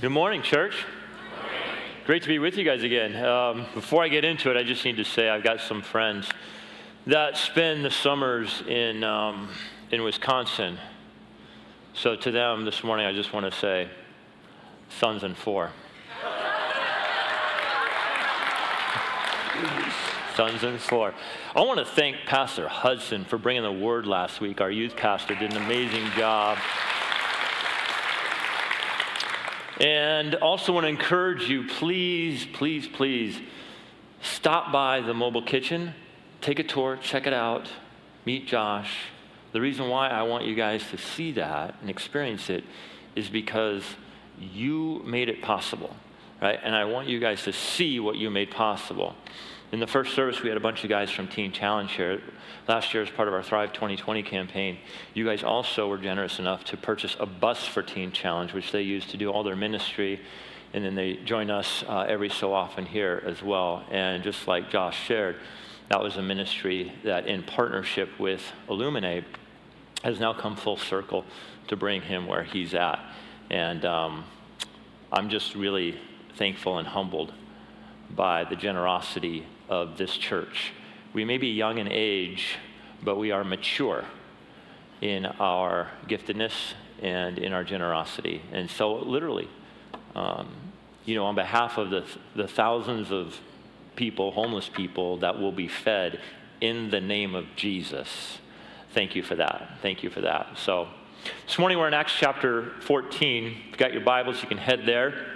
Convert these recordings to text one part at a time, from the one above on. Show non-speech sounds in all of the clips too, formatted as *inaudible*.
Good morning, church. Great to be with you guys again. Um, before I get into it, I just need to say I've got some friends that spend the summers in, um, in Wisconsin. So to them this morning, I just want to say, sons and four. sons and four. I want to thank Pastor Hudson for bringing the word last week. Our youth pastor did an amazing job. And also want to encourage you, please, please, please stop by the mobile kitchen, take a tour, check it out, meet Josh. The reason why I want you guys to see that and experience it is because you made it possible, right? And I want you guys to see what you made possible. In the first service, we had a bunch of guys from Teen Challenge here. Last year, as part of our Thrive 2020 campaign, you guys also were generous enough to purchase a bus for Teen Challenge, which they use to do all their ministry. And then they join us uh, every so often here as well. And just like Josh shared, that was a ministry that, in partnership with Illuminate, has now come full circle to bring him where he's at. And um, I'm just really thankful and humbled by the generosity of this church. We may be young in age, but we are mature in our giftedness and in our generosity. And so, literally, um, you know, on behalf of the, the thousands of people, homeless people, that will be fed in the name of Jesus, thank you for that. Thank you for that. So, this morning we're in Acts chapter 14. If you've got your Bibles, you can head there.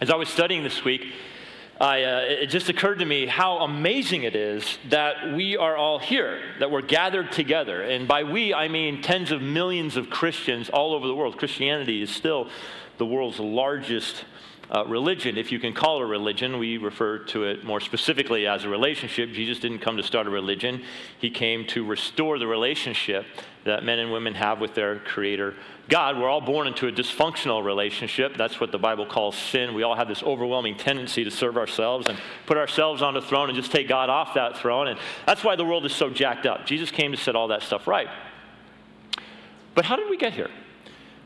As I was studying this week, I, uh, it just occurred to me how amazing it is that we are all here, that we're gathered together. And by we, I mean tens of millions of Christians all over the world. Christianity is still the world's largest uh, religion, if you can call it a religion. We refer to it more specifically as a relationship. Jesus didn't come to start a religion, He came to restore the relationship that men and women have with their Creator God. We're all born into a dysfunctional relationship. That's what the Bible calls sin. We all have this overwhelming tendency to serve ourselves and put ourselves on the throne and just take God off that throne. And that's why the world is so jacked up. Jesus came to set all that stuff right. But how did we get here?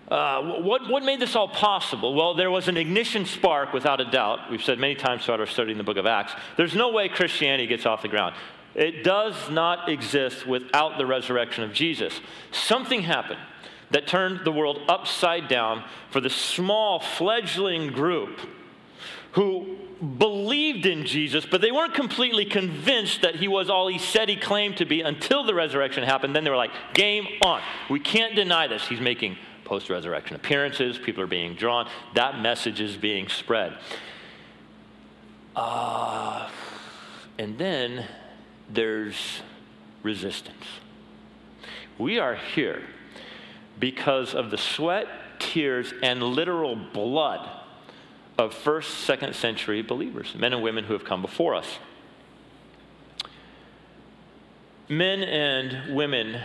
Uh, what, what made this all possible? Well, there was an ignition spark, without a doubt. We've said many times throughout our study in the book of Acts. There's no way Christianity gets off the ground. It does not exist without the resurrection of Jesus. Something happened that turned the world upside down for the small fledgling group who believed in Jesus, but they weren't completely convinced that he was all he said he claimed to be until the resurrection happened. Then they were like, game on. We can't deny this. He's making post resurrection appearances, people are being drawn. That message is being spread. Uh, and then there's resistance. We are here because of the sweat, tears, and literal blood of first, second century believers, men and women who have come before us. Men and women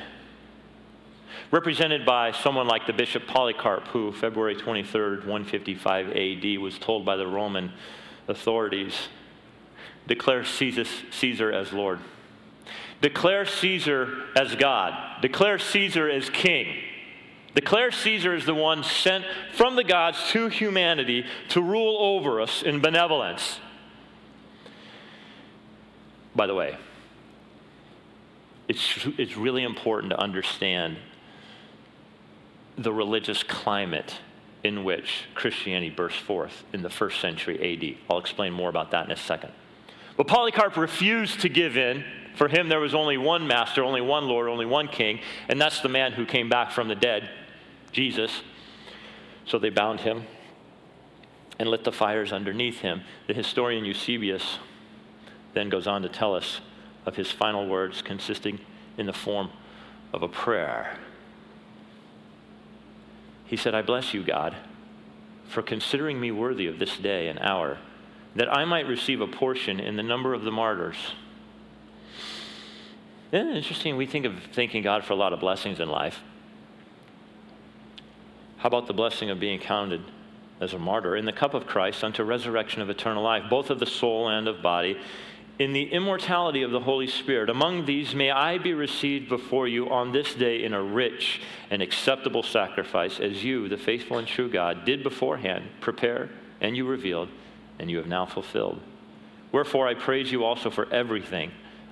represented by someone like the Bishop Polycarp, who February 23rd, 155 AD, was told by the Roman authorities declare Caesar, Caesar as Lord. Declare Caesar as God. Declare Caesar as king. Declare Caesar as the one sent from the gods to humanity to rule over us in benevolence. By the way, it's, it's really important to understand the religious climate in which Christianity burst forth in the first century AD. I'll explain more about that in a second. But Polycarp refused to give in. For him, there was only one master, only one Lord, only one king, and that's the man who came back from the dead, Jesus. So they bound him and lit the fires underneath him. The historian Eusebius then goes on to tell us of his final words, consisting in the form of a prayer. He said, I bless you, God, for considering me worthy of this day and hour, that I might receive a portion in the number of the martyrs. Isn't it interesting? We think of thanking God for a lot of blessings in life. How about the blessing of being counted as a martyr in the cup of Christ unto resurrection of eternal life, both of the soul and of body, in the immortality of the Holy Spirit. Among these, may I be received before you on this day in a rich and acceptable sacrifice, as you, the faithful and true God, did beforehand prepare and you revealed, and you have now fulfilled. Wherefore, I praise you also for everything.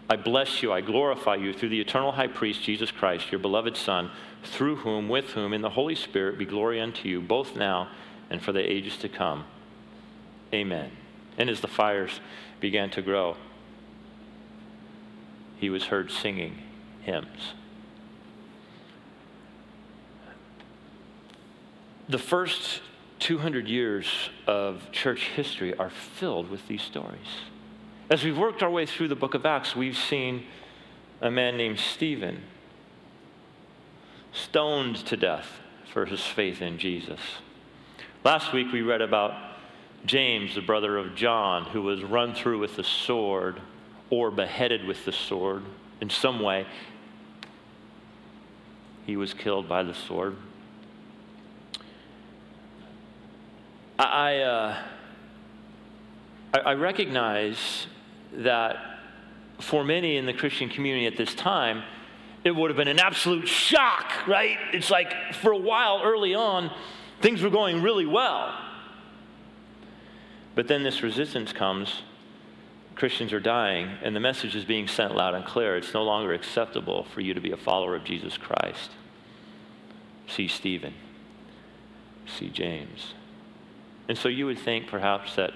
I bless you, I glorify you through the eternal high priest, Jesus Christ, your beloved Son, through whom, with whom, in the Holy Spirit be glory unto you, both now and for the ages to come. Amen. And as the fires began to grow, he was heard singing hymns. The first 200 years of church history are filled with these stories. As we've worked our way through the book of Acts, we've seen a man named Stephen stoned to death for his faith in Jesus. Last week we read about James, the brother of John, who was run through with the sword or beheaded with the sword in some way. He was killed by the sword. I, uh, I recognize that for many in the Christian community at this time, it would have been an absolute shock, right? It's like for a while early on, things were going really well. But then this resistance comes. Christians are dying, and the message is being sent loud and clear. It's no longer acceptable for you to be a follower of Jesus Christ. See Stephen. See James. And so you would think perhaps that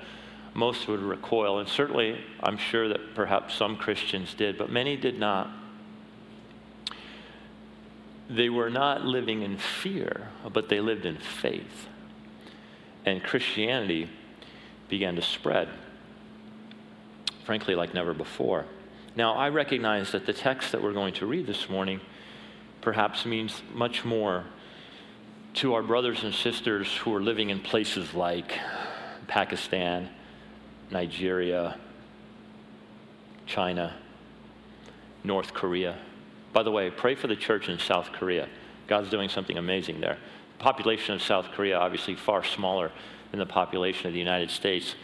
most would recoil, and certainly I'm sure that perhaps some Christians did, but many did not they were not living in fear, but they lived in faith. And Christianity began to spread, frankly, like never before. Now, I recognize that the text that we're going to read this morning perhaps means much more to our brothers and sisters who are living in places like Pakistan, Nigeria, China, North Korea by the way, pray for the church in South Korea. God's doing something amazing there. The population of South Korea, obviously, far smaller than the population of the United States,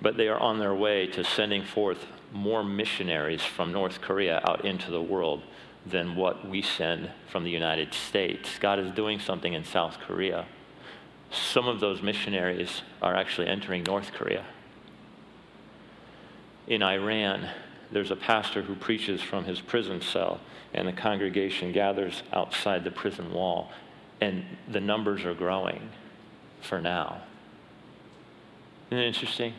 but they are on their way to sending forth more missionaries from North Korea out into the world than what we send from the United States. God is doing something in South Korea. Some of those missionaries are actually entering North Korea. In Iran, there's a pastor who preaches from his prison cell and the congregation gathers outside the prison wall, and the numbers are growing for now. Isn't it interesting?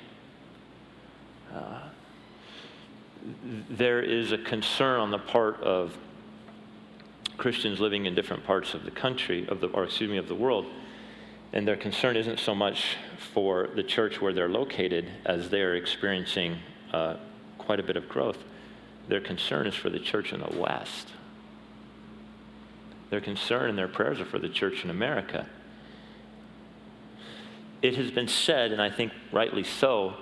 There is a concern on the part of Christians living in different parts of the country, of the, or excuse me, of the world, and their concern isn't so much for the church where they're located as they're experiencing uh, quite a bit of growth. Their concern is for the church in the West. Their concern and their prayers are for the church in America. It has been said, and I think rightly so,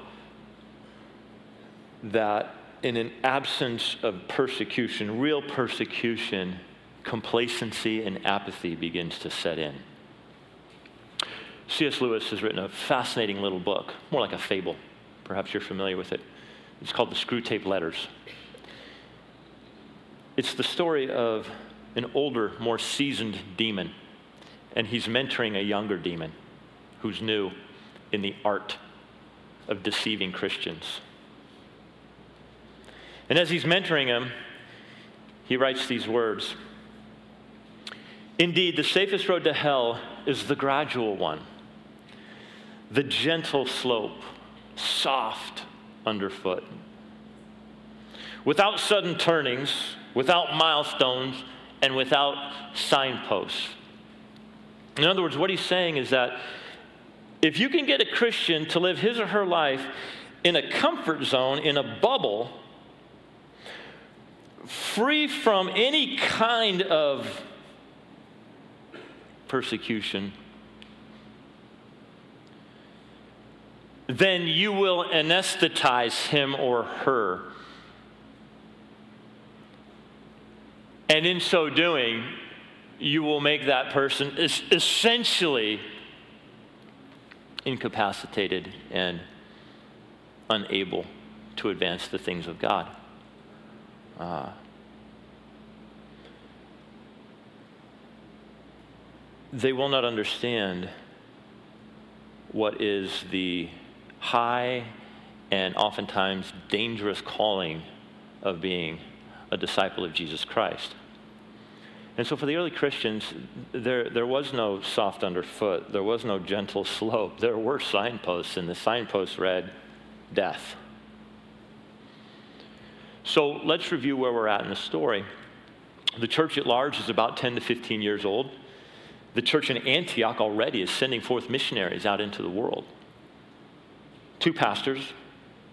that in an absence of persecution, real persecution, complacency and apathy begins to set in. C.S. Lewis has written a fascinating little book, more like a fable. Perhaps you're familiar with it. It's called The Screwtape Letters. It's the story of an older, more seasoned demon, and he's mentoring a younger demon who's new in the art of deceiving Christians. And as he's mentoring him, he writes these words Indeed, the safest road to hell is the gradual one, the gentle slope, soft underfoot. Without sudden turnings, without milestones, and without signposts. In other words, what he's saying is that if you can get a Christian to live his or her life in a comfort zone, in a bubble, free from any kind of persecution, then you will anesthetize him or her. And in so doing, you will make that person essentially incapacitated and unable to advance the things of God. Uh, they will not understand what is the high and oftentimes dangerous calling of being a disciple of Jesus Christ. And so for the early Christians, there, there was no soft underfoot, there was no gentle *laughs* slope. There were signposts, and the signposts read, death. So let's review where we're at in the story. The church at large is about 10 to 15 years old. The church in Antioch already is sending forth missionaries out into the world. Two pastors,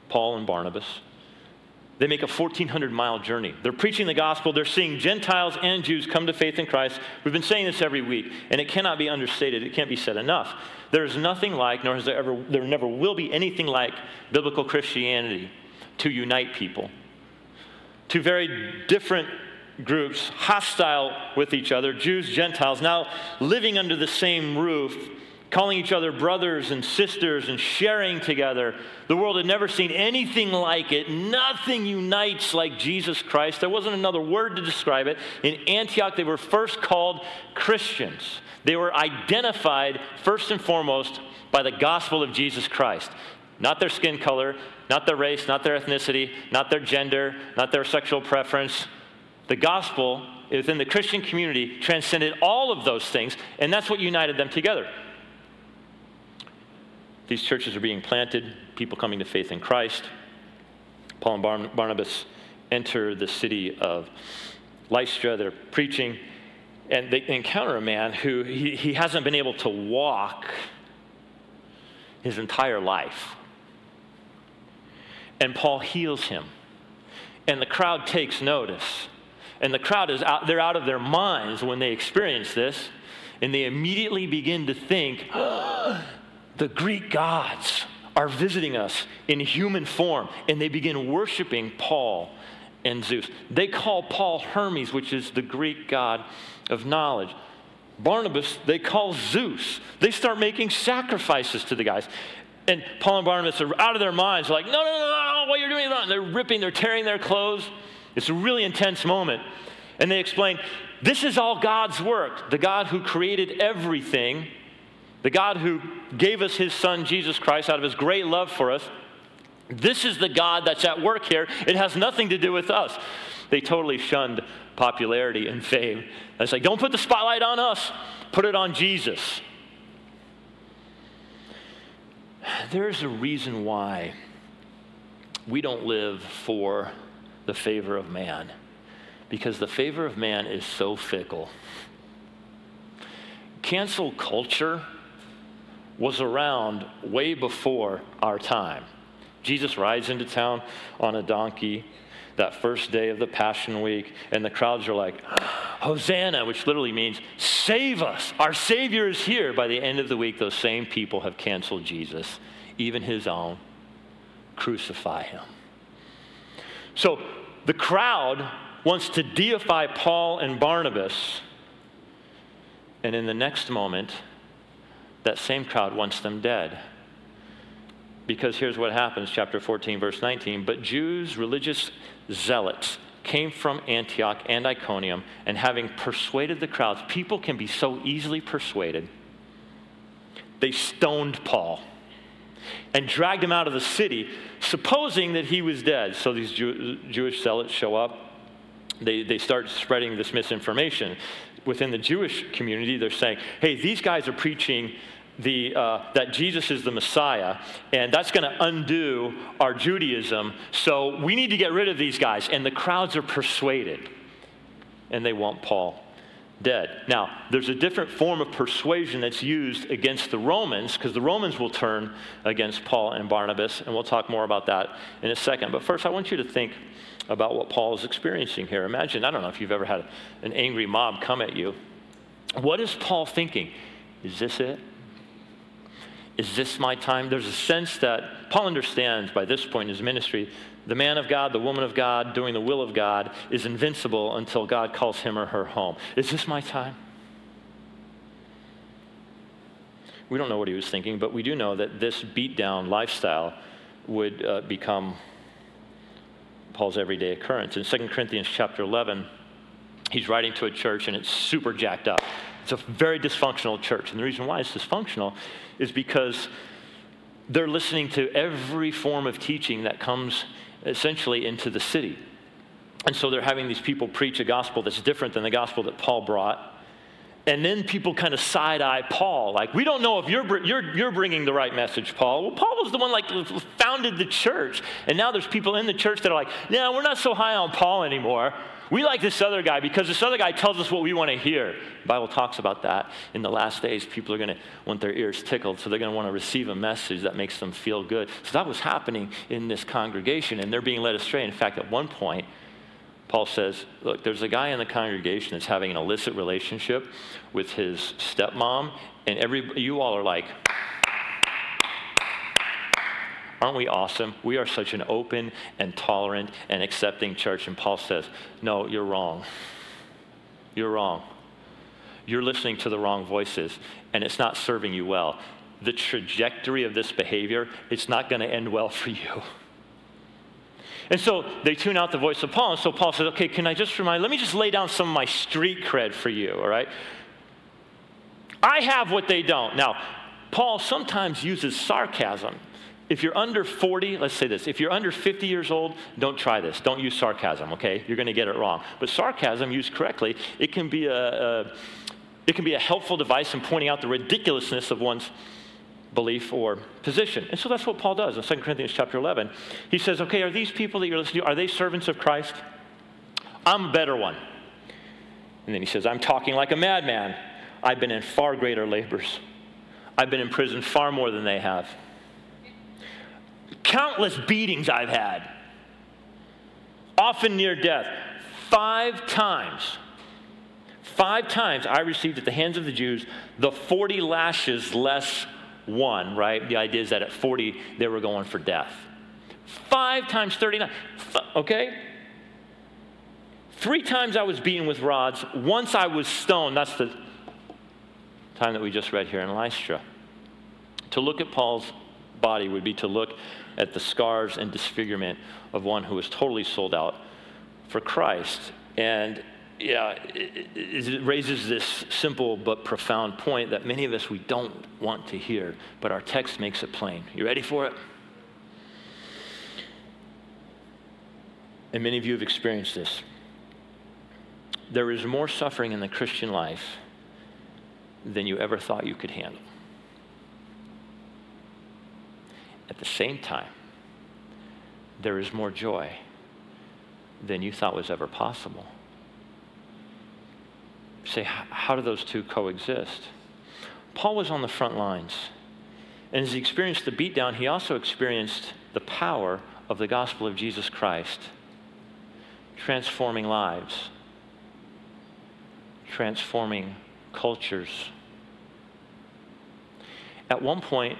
Paul and Barnabas, they make a 1,400 mile journey. They're preaching the gospel. They're seeing Gentiles and Jews come to faith in Christ. We've been saying this every week, and it cannot be understated. It can't be said enough. There is nothing like, nor has there ever, there never will be anything like biblical Christianity to unite people. Two very different groups, hostile with each other, Jews, Gentiles, now living under the same roof calling each other brothers and sisters and sharing together. The world had never seen anything like it. Nothing unites like Jesus Christ. There wasn't another word to describe it. In Antioch, they were first called Christians. They were identified first and foremost by the gospel of Jesus Christ. Not their skin color, not their race, not their ethnicity, not their gender, not their sexual preference. The gospel within the Christian community transcended all of those things, and that's what united them together. These churches are being planted, people coming to faith in Christ. Paul and Bar- Barnabas enter the city of Lystra. They're preaching, and they encounter a man who he, he hasn't been able to walk his entire life. And Paul heals him. And the crowd takes notice. And the crowd is out, they're out of their minds when they experience this. And they immediately begin to think, *gasps* the Greek gods are visiting us in human form, and they begin worshiping Paul and Zeus. They call Paul Hermes, which is the Greek god of knowledge. Barnabas, they call Zeus. They start making sacrifices to the guys. And Paul and Barnabas are out of their minds, like, no, no, no, no, what you're doing wrong. They're ripping, they're tearing their clothes. It's a really intense moment. And they explain, this is all God's work. The God who created everything the God who gave us his son, Jesus Christ, out of his great love for us, this is the God that's at work here. It has nothing to do with us. They totally shunned popularity and fame. It's like, don't put the spotlight on us, put it on Jesus. There's a reason why we don't live for the favor of man, because the favor of man is so fickle. Cancel culture was around way before our time. Jesus rides into town on a donkey that first day of the Passion Week, and the crowds are like, Hosanna, which literally means, save us. Our Savior is here. By the end of the week, those same people have canceled Jesus, even his own. Crucify him. So the crowd wants to deify Paul and Barnabas, and in the next moment, that same crowd wants them dead. Because here's what happens, chapter 14, verse 19. But Jews, religious zealots, came from Antioch and Iconium, and having persuaded the crowds, people can be so easily persuaded, they stoned Paul and dragged him out of the city, supposing that he was dead. So these Jew- Jewish zealots show up. They, they start spreading this misinformation. Within the Jewish community, they're saying, hey, these guys are preaching the, uh, that Jesus is the Messiah, and that's going to undo our Judaism. So we need to get rid of these guys. And the crowds are persuaded, and they want Paul dead. Now, there's a different form of persuasion that's used against the Romans, because the Romans will turn against Paul and Barnabas, and we'll talk more about that in a second. But first, I want you to think about what Paul is experiencing here. Imagine, I don't know if you've ever had an angry mob come at you. What is Paul thinking? Is this it? Is this my time? There's a sense that Paul understands by this point in his ministry the man of God, the woman of God, doing the will of God is invincible until God calls him or her home. Is this my time? We don't know what he was thinking, but we do know that this beat down lifestyle would uh, become Paul's everyday occurrence. In 2 Corinthians chapter 11, he's writing to a church and it's super jacked up. It's a very dysfunctional church. And the reason why it's dysfunctional is because they're listening to every form of teaching that comes essentially into the city. And so they're having these people preach a gospel that's different than the gospel that Paul brought. And then people kind of side eye Paul, like, we don't know if you're, you're, you're bringing the right message, Paul. Well, Paul was the one like founded the church. And now there's people in the church that are like, yeah, we're not so high on Paul anymore. We like this other guy because this other guy tells us what we want to hear. The Bible talks about that. In the last days, people are going to want their ears tickled, so they're going to want to receive a message that makes them feel good. So that was happening in this congregation, and they're being led astray. In fact, at one point, Paul says, Look, there's a guy in the congregation that's having an illicit relationship with his stepmom, and every, you all are like, Aren't we awesome? We are such an open and tolerant and accepting church. And Paul says, No, you're wrong. You're wrong. You're listening to the wrong voices, and it's not serving you well. The trajectory of this behavior, it's not going to end well for you. And so they tune out the voice of Paul. And so Paul says, Okay, can I just remind, let me just lay down some of my street cred for you, all right? I have what they don't. Now, Paul sometimes uses sarcasm if you're under 40, let's say this, if you're under 50 years old, don't try this. Don't use sarcasm, okay? You're going to get it wrong. But sarcasm, used correctly, it can be a, a it can be a helpful device in pointing out the ridiculousness of one's belief or position. And so that's what Paul does in 2 Corinthians chapter 11. He says, okay, are these people that you're listening to, are they servants of Christ? I'm a better one. And then he says, I'm talking like a madman. I've been in far greater labors. I've been in prison far more than they have countless beatings I've had, often near death. Five times, five times I received at the hands of the Jews the 40 lashes less one, right? The idea is that at 40 they were going for death. Five times 39, okay? Three times I was beaten with rods. Once I was stoned. That's the time that we just read here in Lystra. To look at Paul's body would be to look at the scars and disfigurement of one who was totally sold out for Christ. And yeah, it, it, raises this simple but profound point that many of us we don't want to hear, but our text makes it plain. You ready for it? And many of you have experienced this. There is more suffering in the Christian life than you ever thought you could handle. At the same time, there is more joy than you thought was ever possible. say, how do those two coexist? Paul was on the front lines. And as he experienced the beatdown, he also experienced the power of the gospel of Jesus Christ, transforming lives, transforming cultures. At one point,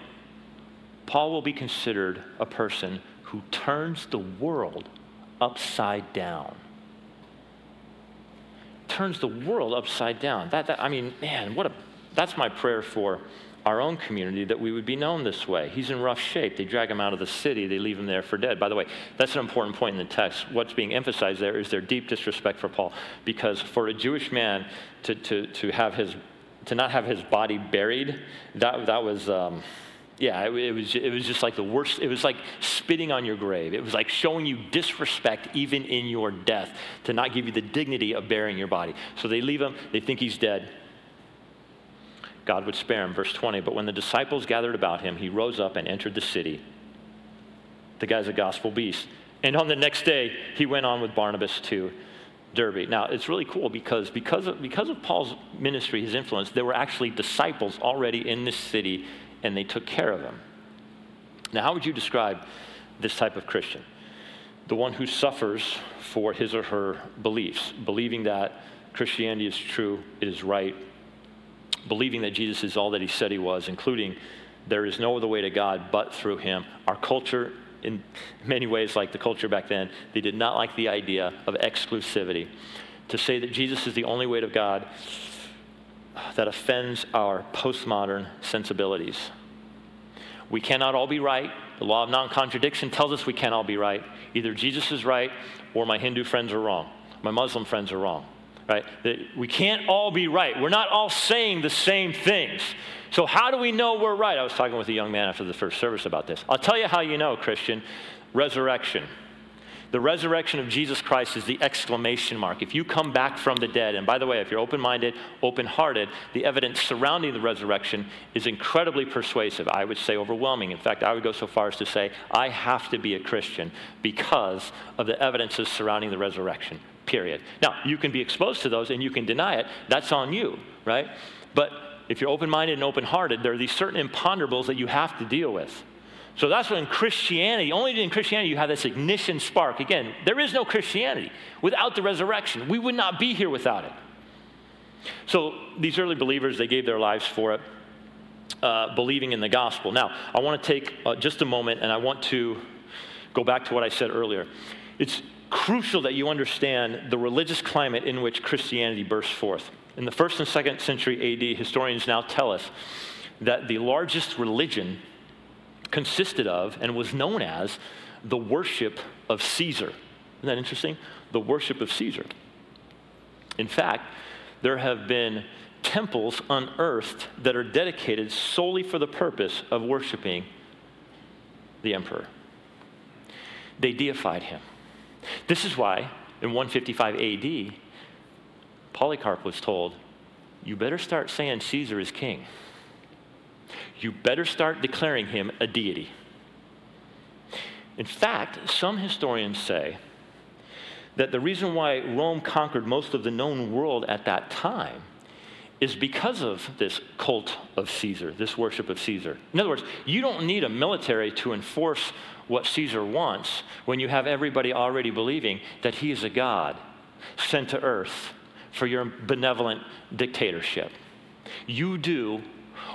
Paul will be considered a person who turns the world upside down. Turns the world upside down. That, that, I mean, man, what a, that's my prayer for our own community that we would be known this way. He's in rough shape. They drag him out of the city, they leave him there for dead. By the way, that's an important point in the text. What's being emphasized there is their deep disrespect for Paul, because for a Jewish man to, to, to have his to not have his body buried, that, that was um, yeah, it, it, was, it was just like the worst. It was like spitting on your grave. It was like showing you disrespect even in your death to not give you the dignity of burying your body. So they leave him, they think he's dead. God would spare him. Verse 20. But when the disciples gathered about him, he rose up and entered the city. The guy's a gospel beast. And on the next day, he went on with Barnabas to Derbe. Now, it's really cool because, because, of, because of Paul's ministry, his influence, there were actually disciples already in this city and they took care of him. Now, how would you describe this type of Christian? The one who suffers for his or her beliefs, believing that Christianity is true, it is right, believing that Jesus is all that he said he was, including there is no other way to God but through him. Our culture, in many ways, like the culture back then, they did not like the idea of exclusivity. To say that Jesus is the only way to God that offends our postmodern sensibilities. We cannot all be right. The law of non contradiction tells us we can't all be right. Either Jesus is right or my Hindu friends are wrong, my Muslim friends are wrong. Right? We can't all be right. We're not all saying the same things. So, how do we know we're right? I was talking with a young man after the first service about this. I'll tell you how you know, Christian resurrection. The resurrection of Jesus Christ is the exclamation mark. If you come back from the dead, and by the way, if you're open minded, open hearted, the evidence surrounding the resurrection is incredibly persuasive. I would say overwhelming. In fact, I would go so far as to say, I have to be a Christian because of the evidences surrounding the resurrection, period. Now, you can be exposed to those and you can deny it. That's on you, right? But if you're open minded and open hearted, there are these certain imponderables that you have to deal with. So that's when Christianity, only in Christianity you have this ignition spark. Again, there is no Christianity without the resurrection. We would not be here without it. So these early believers, they gave their lives for it, uh, believing in the gospel. Now, I want to take uh, just a moment and I want to go back to what I said earlier. It's crucial that you understand the religious climate in which Christianity burst forth. In the first and second century AD, historians now tell us that the largest religion consisted of and was known as the worship of Caesar. Isn't that interesting? The worship of Caesar. In fact, there have been temples unearthed that are dedicated solely for the purpose of worshiping the emperor. They deified him. This is why in 155 AD, Polycarp was told, You better start saying Caesar is king you better start declaring him a deity. In fact, some historians say that the reason why Rome conquered most of the known world at that time is because of this cult of Caesar, this worship of Caesar. In other words, you don't need a military to enforce what Caesar wants when you have everybody already believing that he is a god sent to earth for your benevolent dictatorship. You do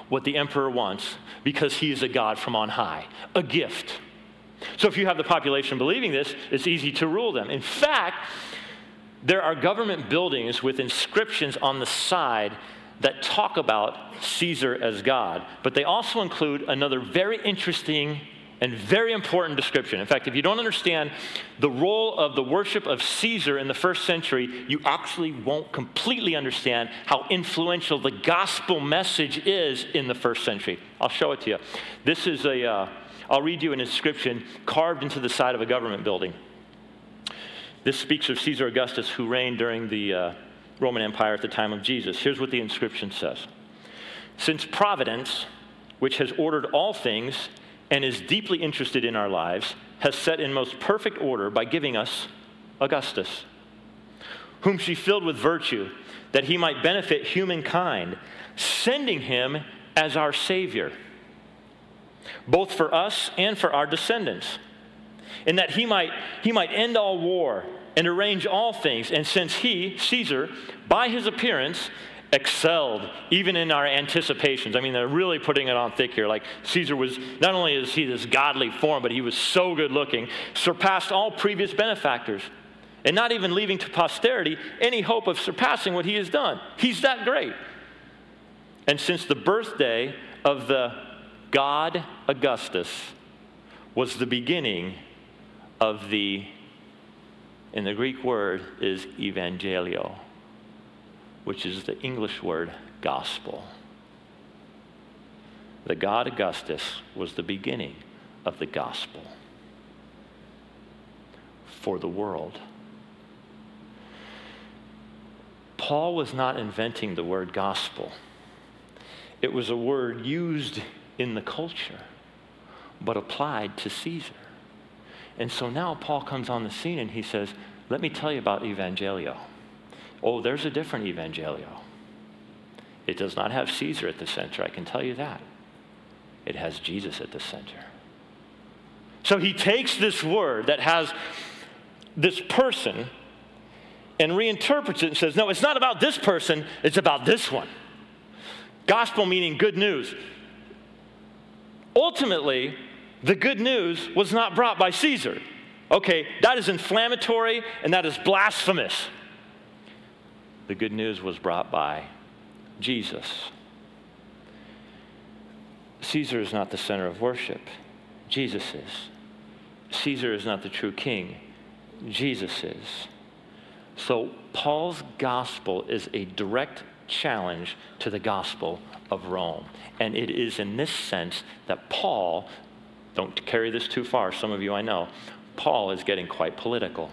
what the emperor wants because he is a God from on high, a gift. So if you have the population believing this, it's easy to rule them. In fact, there are government buildings with inscriptions on the side that talk about Caesar as God, but they also include another very interesting and very important description. In fact, if you don't understand the role of the worship of Caesar in the first century, you actually won't completely understand how influential the gospel message is in the first century. I'll show it to you. This is a. will uh, read you an inscription carved into the side of a government building. This speaks of Caesar Augustus, who reigned during the uh, Roman Empire at the time of Jesus. Here's what the inscription says Since Providence, which has ordered all things, and is deeply interested in our lives, has set in most perfect order by giving us Augustus, whom she filled with virtue, that he might benefit humankind, sending him as our Savior, both for us and for our descendants, in that he might, he might end all war and arrange all things. And since he, Caesar, by his appearance, excelled even in our anticipations. I mean, they're really putting it on thick here. Like Caesar was, not only is he this godly form, but he was so good looking, surpassed all previous benefactors, and not even leaving to posterity any hope of surpassing what he has done. He's that great. And since the birthday of the God Augustus was the beginning of the, in the Greek word is evangelio which is the English word gospel. The God Augustus was the beginning of the gospel for the world. Paul was not inventing the word gospel, it was a word used in the culture, but applied to Caesar. And so now Paul comes on the scene and he says, Let me tell you about evangelio. Oh, there's a different evangelio. It does not have Caesar at the center, I can tell you that. It has Jesus at the center. So he takes this word that has this person and reinterprets it and says, no, it's not about this person, it's about this one. Gospel meaning good news. Ultimately, the good news was not brought by Caesar. Okay, that is inflammatory and that is blasphemous the good news was brought by Jesus. Caesar is not the center of worship, Jesus is. Caesar is not the true king, Jesus is. So, Paul's gospel is a direct challenge to the gospel of Rome. And it is in this sense that Paul, don't carry this too far, some of you I know, Paul is getting quite political,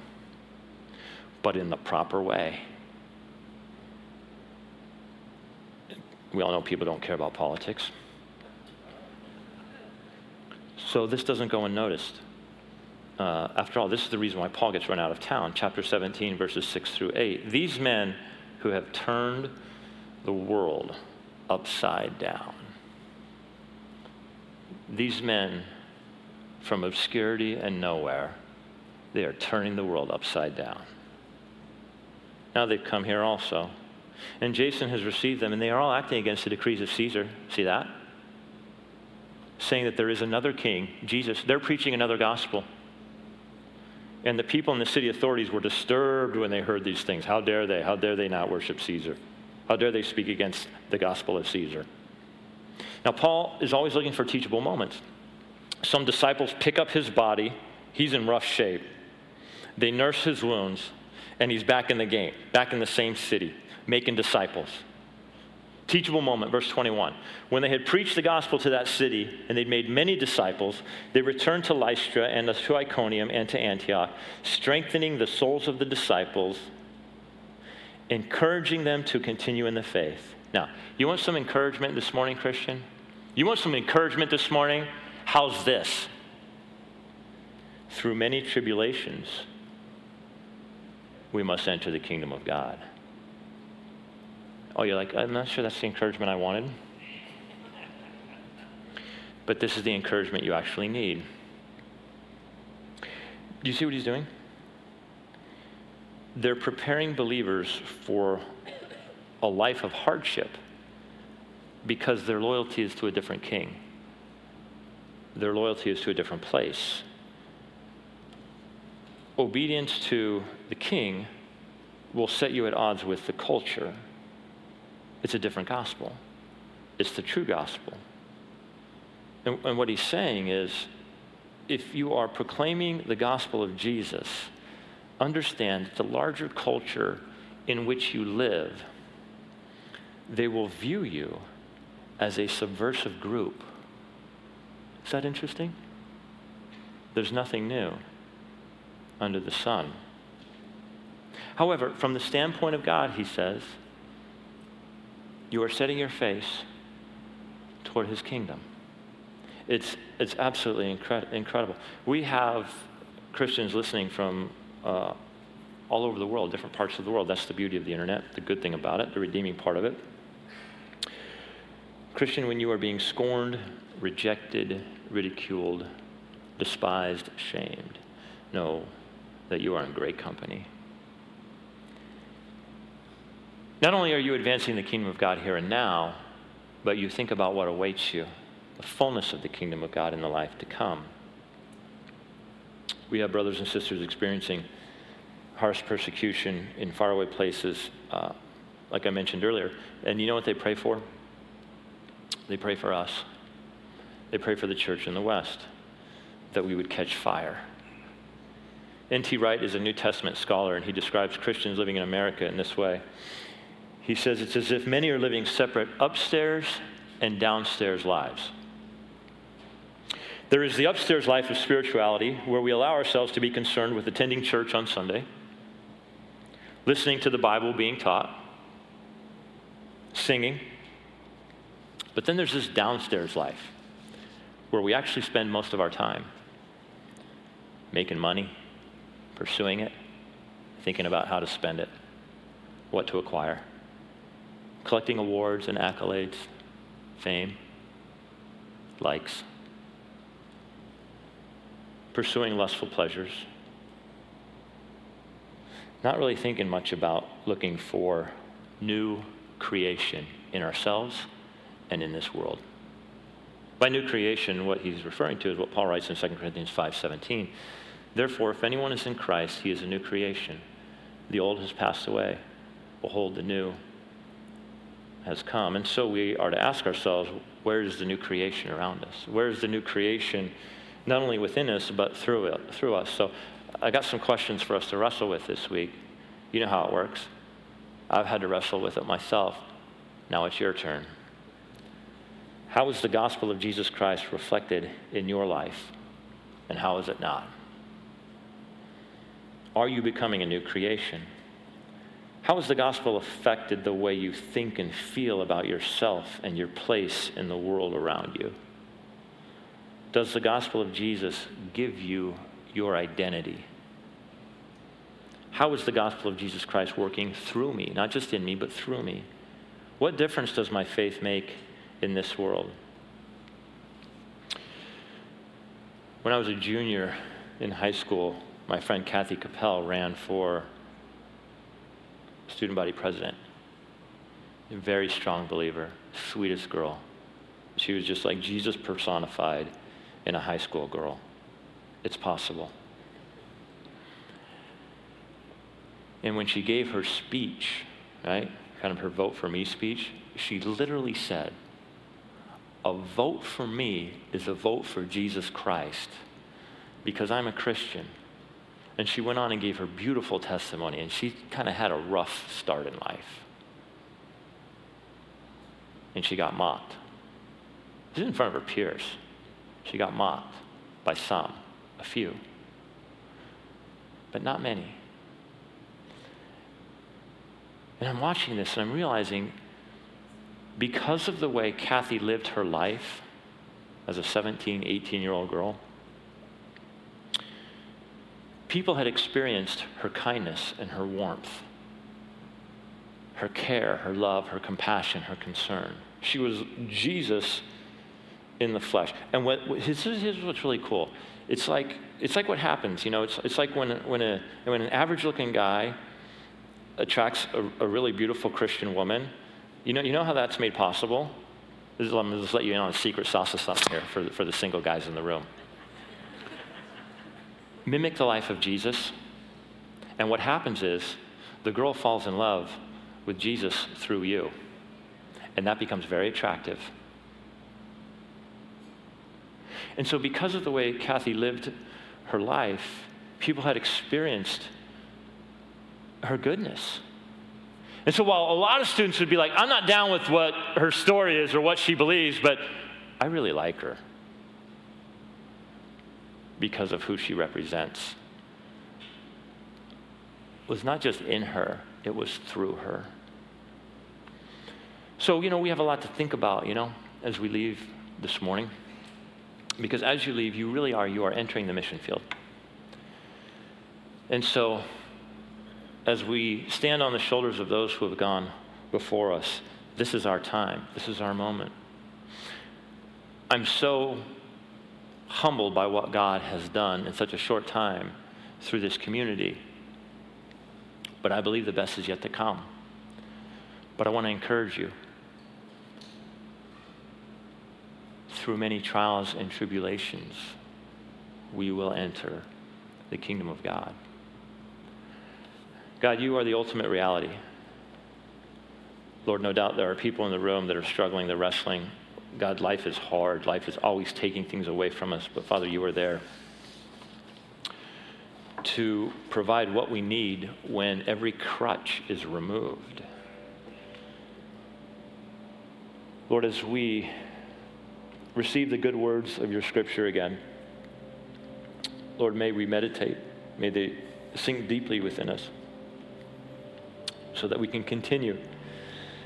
but in the proper way. We all know people don't care about politics. So this doesn't go unnoticed. Uh, after all, this is the reason why Paul gets run out of town. Chapter 17, verses 6 through 8. These men who have turned the world upside down. These men from obscurity and nowhere, they are turning the world upside down. Now they've come here also. And Jason has received them, and they are all acting against the decrees of Caesar. See that? Saying that there is another king, Jesus. They're preaching another gospel. And the people in the city authorities were disturbed when they heard these things. How dare they? How dare they not worship Caesar? How dare they speak against the gospel of Caesar? Now, Paul is always looking for teachable moments. Some disciples pick up his body, he's in rough shape. They nurse his wounds, and he's back in the game, back in the same city, making disciples. Teachable moment, verse 21. When they had preached the gospel to that city and they'd made many disciples, they returned to Lystra and to Iconium and to Antioch, strengthening the souls of the disciples, encouraging them to continue in the faith. Now, you want some encouragement this morning, Christian? You want some encouragement this morning? How's this? Through many tribulations, we must enter the kingdom of God. Oh, you're like, I'm not sure that's the encouragement I wanted. But this is the encouragement you actually need. Do you see what he's doing? They're preparing believers for a life of hardship because their loyalty is to a different king. Their loyalty is to a different place. Obedience to the king will set you at odds with the culture it's a different gospel. It's the true gospel. And, and what he's saying is if you are proclaiming the gospel of Jesus, understand that the larger culture in which you live, they will view you as a subversive group. Is that interesting? There's nothing new under the sun. However, from the standpoint of God, he says, you are setting your face toward his kingdom. It's, it's absolutely incre- incredible. We have Christians listening from uh, all over the world, different parts of the world. That's the beauty of the internet, the good thing about it, the redeeming part of it. Christian, when you are being scorned, rejected, ridiculed, despised, shamed, know that you are in great company. Not only are you advancing the kingdom of God here and now, but you think about what awaits you the fullness of the kingdom of God in the life to come. We have brothers and sisters experiencing harsh persecution in faraway places, uh, like I mentioned earlier. And you know what they pray for? They pray for us. They pray for the church in the West, that we would catch fire. N.T. Wright is a New Testament scholar, and he describes Christians living in America in this way. He says it's as if many are living separate upstairs and downstairs lives. There is the upstairs life of spirituality where we allow ourselves to be concerned with attending church on Sunday, listening to the Bible being taught, singing. But then there's this downstairs life where we actually spend most of our time making money, pursuing it, thinking about how to spend it, what to acquire collecting awards and accolades, fame, likes, pursuing lustful pleasures, not really thinking much about looking for new creation in ourselves and in this world. By new creation, what he's referring to is what Paul writes in 2 Corinthians 5:17. Therefore, if anyone is in Christ, he is a new creation. The old has passed away. Behold, the new has come. And so we are to ask ourselves where is the new creation around us? Where is the new creation not only within us, but through, it, through us? So I got some questions for us to wrestle with this week. You know how it works. I've had to wrestle with it myself. Now it's your turn. How is the gospel of Jesus Christ reflected in your life, and how is it not? Are you becoming a new creation? How has the gospel affected the way you think and feel about yourself and your place in the world around you? Does the gospel of Jesus give you your identity? How is the gospel of Jesus Christ working through me, not just in me, but through me? What difference does my faith make in this world? When I was a junior in high school, my friend Kathy Capel ran for student body president. A very strong believer, sweetest girl. She was just like Jesus personified in a high school girl. It's possible. And when she gave her speech, right, kind of her vote for me speech, she literally said, A vote for me is a vote for Jesus Christ because I'm a Christian. And she went on and gave her beautiful testimony, and she kind of had a rough start in life. And she got mocked. This is in front of her peers. She got mocked by some, a few, but not many. And I'm watching this and I'm realizing because of the way Kathy lived her life as a 17, 18 year old girl, people had experienced her kindness and her warmth, her care, her love, her compassion, her concern. She was Jesus in the flesh. And what, here's, here's what's really cool. It's like, it's like what happens, you know, it's, it's like when, when, a, when an average looking guy attracts a, a, really beautiful Christian woman. You know, you know how that's made possible? This is, let me just let you in on a secret sauce of something here for for the single guys in the room mimic the life of Jesus. And what happens is the girl falls in love with Jesus through you. And that becomes very attractive. And so, because of the way Kathy lived her life, people had experienced her goodness. And so, while a lot of students would be like, I'm not down with what her story is or what she believes, but I really like her because of who she represents was not just in her, it was through her. So, you know, we have a lot to think about, you know, as we leave this morning. Because as you leave, you really are, you are entering the mission field. And so, as we stand on the shoulders of those who have gone before us, this is our time, this is our moment. I'm so humbled by what God has done in such a short time through this community. But I believe the best is yet to come. But I want to encourage you through many trials and tribulations, we will enter the kingdom of God. God, you are the ultimate reality. Lord, no doubt there are people in the room that are struggling, they're wrestling God, life is hard. Life is always taking things away from us. But Father, you are there to provide what we need when every crutch is removed. Lord, as we receive the good words of your scripture again, Lord, may we meditate. May they sink deeply within us so that we can continue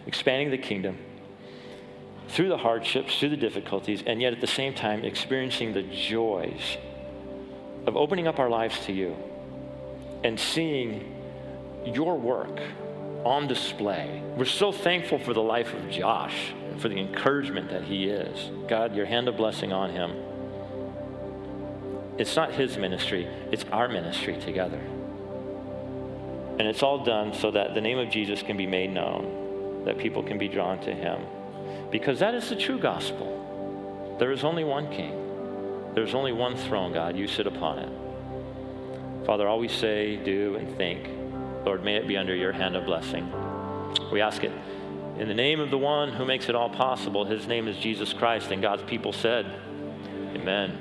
expanding the kingdom through the hardships, through the difficulties, and yet at the same time experiencing the joys of opening up our lives to you and seeing your work on display. We're so thankful for the life of Josh and for the encouragement that he is. God, your hand of blessing on him. It's not his ministry, it's our ministry together. And it's all done so that the name of Jesus can be made known, that people can be drawn to him because that is the true gospel. There is only one king. There's only one throne, God. You sit upon it. Father, all we say, do, and think, Lord, may it be under your hand of blessing. We ask it In the name of the one who makes it all possible, his name is Jesus Christ. And God's people said, Amen.